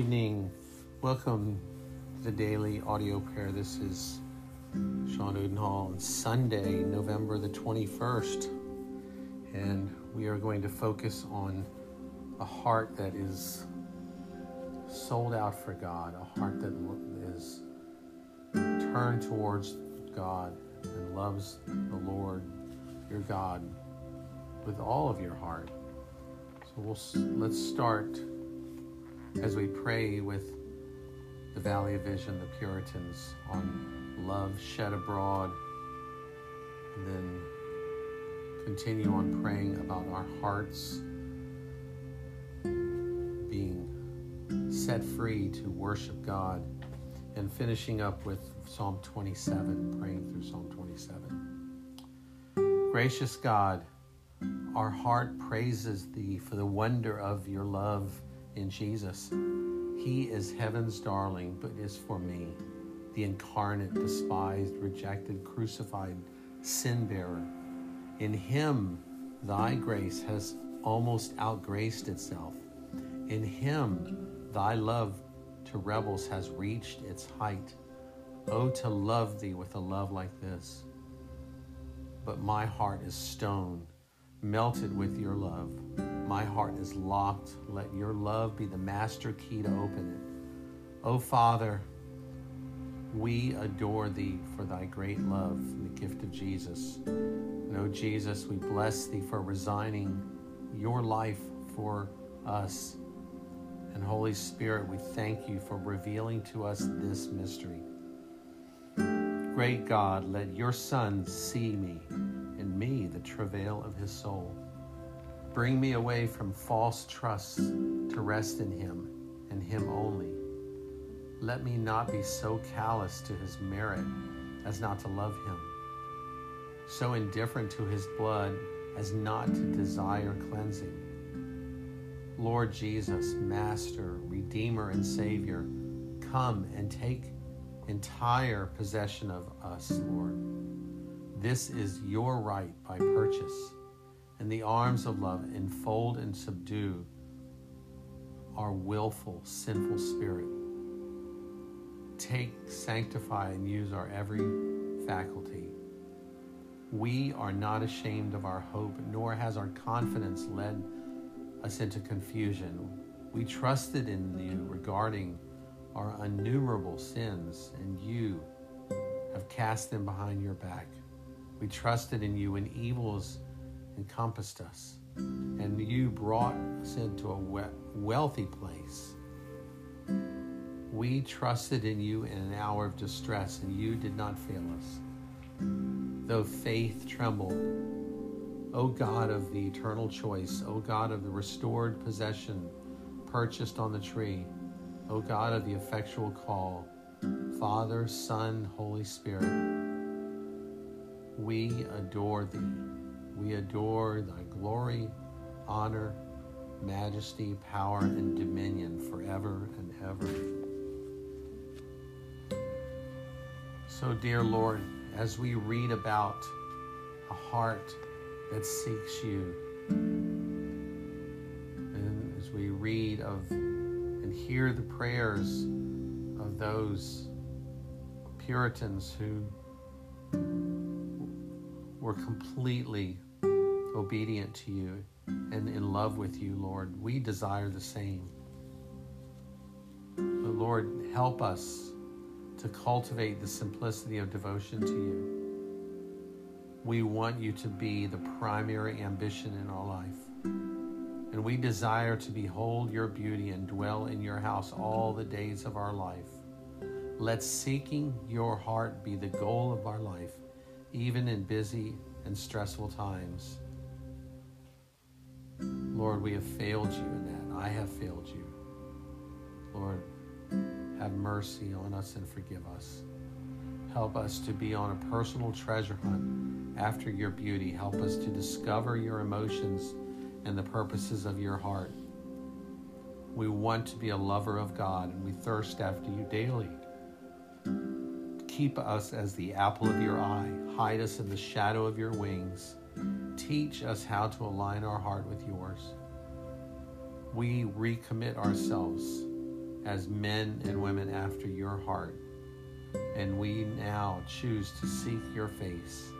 evening. Welcome to the daily audio prayer. This is Sean Udenhall on Sunday, November the 21st. And we are going to focus on a heart that is sold out for God, a heart that is turned towards God and loves the Lord, your God, with all of your heart. So we'll, let's start as we pray with the Valley of Vision, the Puritans, on love shed abroad, and then continue on praying about our hearts being set free to worship God, and finishing up with Psalm 27, praying through Psalm 27. Gracious God, our heart praises Thee for the wonder of Your love in Jesus. He is heaven's darling, but is for me, the incarnate, despised, rejected, crucified sin bearer. In Him, Thy grace has almost outgraced itself. In Him, Thy love to rebels has reached its height. Oh, to love Thee with a love like this. But my heart is stone, melted with Your love. My heart is locked. Let your love be the master key to open it. Oh, Father, we adore thee for thy great love, and the gift of Jesus. And oh, Jesus, we bless thee for resigning your life for us. And Holy Spirit, we thank you for revealing to us this mystery. Great God, let your Son see me, me the travail of his soul. Bring me away from false trusts to rest in Him and Him only. Let me not be so callous to His merit as not to love Him, so indifferent to His blood as not to desire cleansing. Lord Jesus, Master, Redeemer, and Savior, come and take entire possession of us, Lord. This is your right by purchase And the arms of love, enfold and subdue our willful, sinful spirit. Take, sanctify, and use our every faculty. We are not ashamed of our hope, nor has our confidence led us into confusion. We trusted in you regarding our innumerable sins, and you have cast them behind your back. We trusted in you when evils encompassed us, and you brought us into a wealthy place. We trusted in you in an hour of distress, and you did not fail us. Though faith trembled, O God of the eternal choice, O God of the restored possession purchased on the tree, O God of the effectual call, Father, Son, Holy Spirit, we adore thee. We adore thy glory, honor, majesty, power, and dominion forever and ever. So, dear Lord, as we read about a heart that seeks you, and as we read of and hear the prayers of those Puritans who were completely obedient to you and in love with you, Lord. We desire the same. But Lord, help us to cultivate the simplicity of devotion to you. We want you to be the primary ambition in our life. And we desire to behold your beauty and dwell in your house all the days of our life. Let seeking your heart be the goal of our life, even in busy and stressful times. Lord, we have failed you in that. I have failed you. Lord, have mercy on us and forgive us. Help us to be on a personal treasure hunt after your beauty. Help us to discover your emotions and the purposes of your heart. We want to be a lover of God and we thirst after you daily. Keep us as the apple of your eye. Hide us in the shadow of your wings. Teach us how to align our heart with yours. We recommit ourselves as men and women after your heart. And we now choose to seek your face.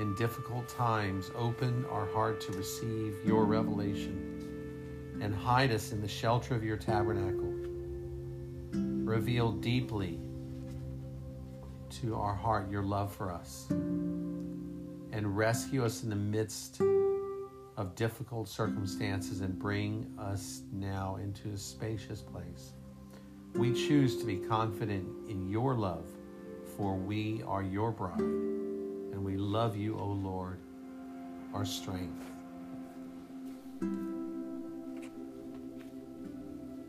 In difficult times, open our heart to receive your revelation and hide us in the shelter of your tabernacle. Reveal deeply to our heart your love for us and rescue us in the midst of difficult circumstances and bring us now into a spacious place. We choose to be confident in your love, for we are your bride, and we love you, O Lord, our strength.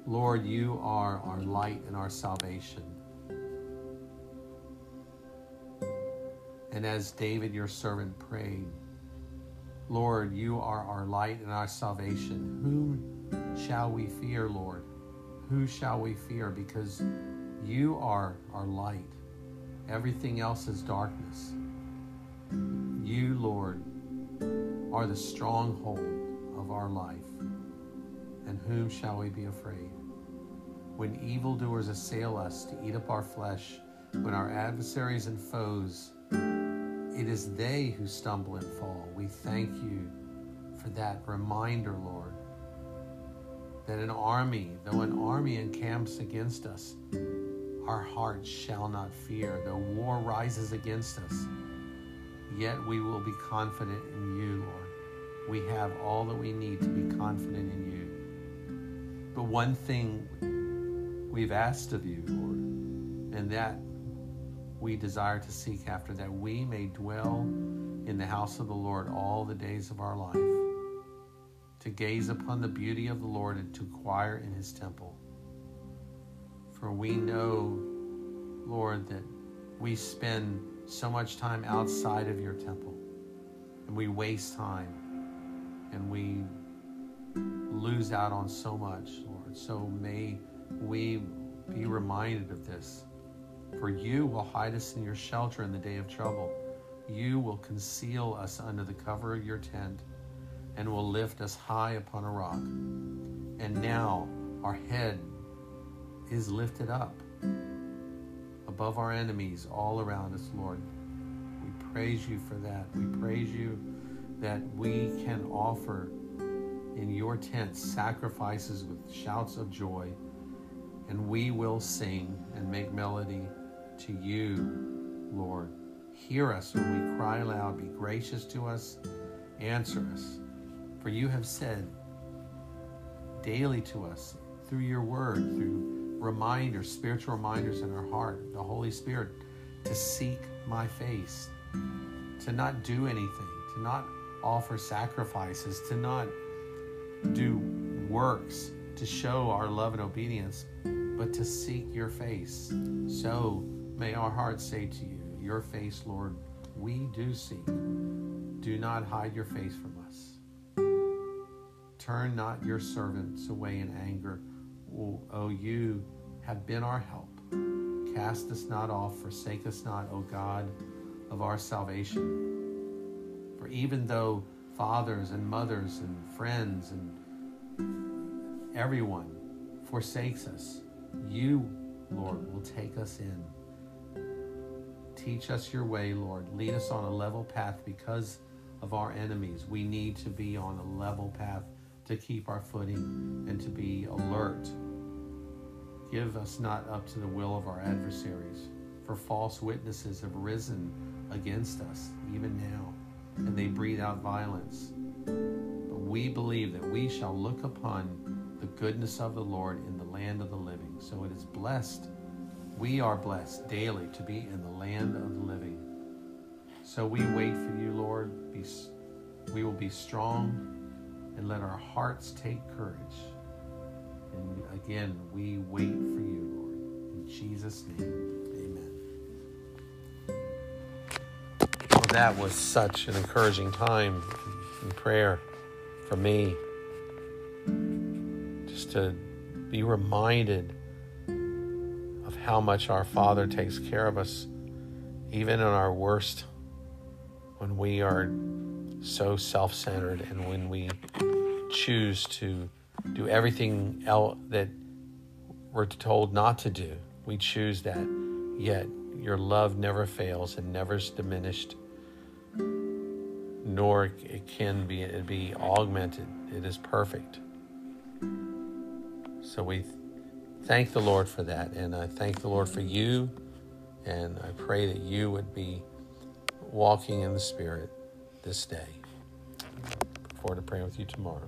Lord, you are our light and our salvation. And as David, your servant, prayed, Lord, you are our light and our salvation. Whom shall we fear, Lord? Who shall we fear? Because you are our light. Everything else is darkness. You, Lord, are the stronghold of our life. And whom shall we be afraid? When evildoers assail us to eat up our flesh, when our adversaries and foes it is they who stumble and fall. We thank you for that reminder, Lord, that an army, though an army encamps against us, our hearts shall not fear. Though war rises against us, yet we will be confident in you, Lord. We have all that we need to be confident in you. But one thing we've asked of you, Lord, and that we desire to seek after, that we may dwell in the house of the Lord all the days of our life, to gaze upon the beauty of the Lord and to inquire in his temple. For we know, Lord, that we spend so much time outside of your temple, and we waste time, and we lose out on so much, Lord. So may we be reminded of this for you will hide us in your shelter in the day of trouble. You will conceal us under the cover of your tent and will lift us high upon a rock. And now our head is lifted up above our enemies all around us, Lord. We praise you for that. We praise you that we can offer in your tent sacrifices with shouts of joy, and we will sing and make melody to you, Lord. Hear us when we cry aloud. Be gracious to us. Answer us. For you have said daily to us through your word, through reminders, spiritual reminders in our heart, the Holy Spirit, to seek my face, to not do anything, to not offer sacrifices, to not do works to show our love and obedience, but to seek your face. So May our hearts say to you, Your face, Lord, we do seek. Do not hide your face from us. Turn not your servants away in anger. O, o oh, you have been our help. Cast us not off, forsake us not, O God of our salvation. For even though fathers and mothers and friends and everyone forsakes us, you, Lord, will take us in. Teach us your way, Lord. Lead us on a level path because of our enemies. We need to be on a level path to keep our footing and to be alert. Give us not up to the will of our adversaries, for false witnesses have risen against us even now, and they breathe out violence. But we believe that we shall look upon the goodness of the Lord in the land of the living. So it is blessed we are blessed daily to be in the land of the living. So we wait for you, Lord. Be, we will be strong and let our hearts take courage. And again, we wait for you, Lord. In Jesus' name, amen. Well, that was such an encouraging time in prayer for me. Just to be reminded how much our Father takes care of us, even in our worst, when we are so self centered and when we choose to do everything else that we're told not to do. We choose that. Yet your love never fails and never is diminished, nor it can be it be augmented. It is perfect. So we thank the Lord for that, and I thank the Lord for you, and I pray that you would be walking in the Spirit this day. Look forward to praying with you tomorrow.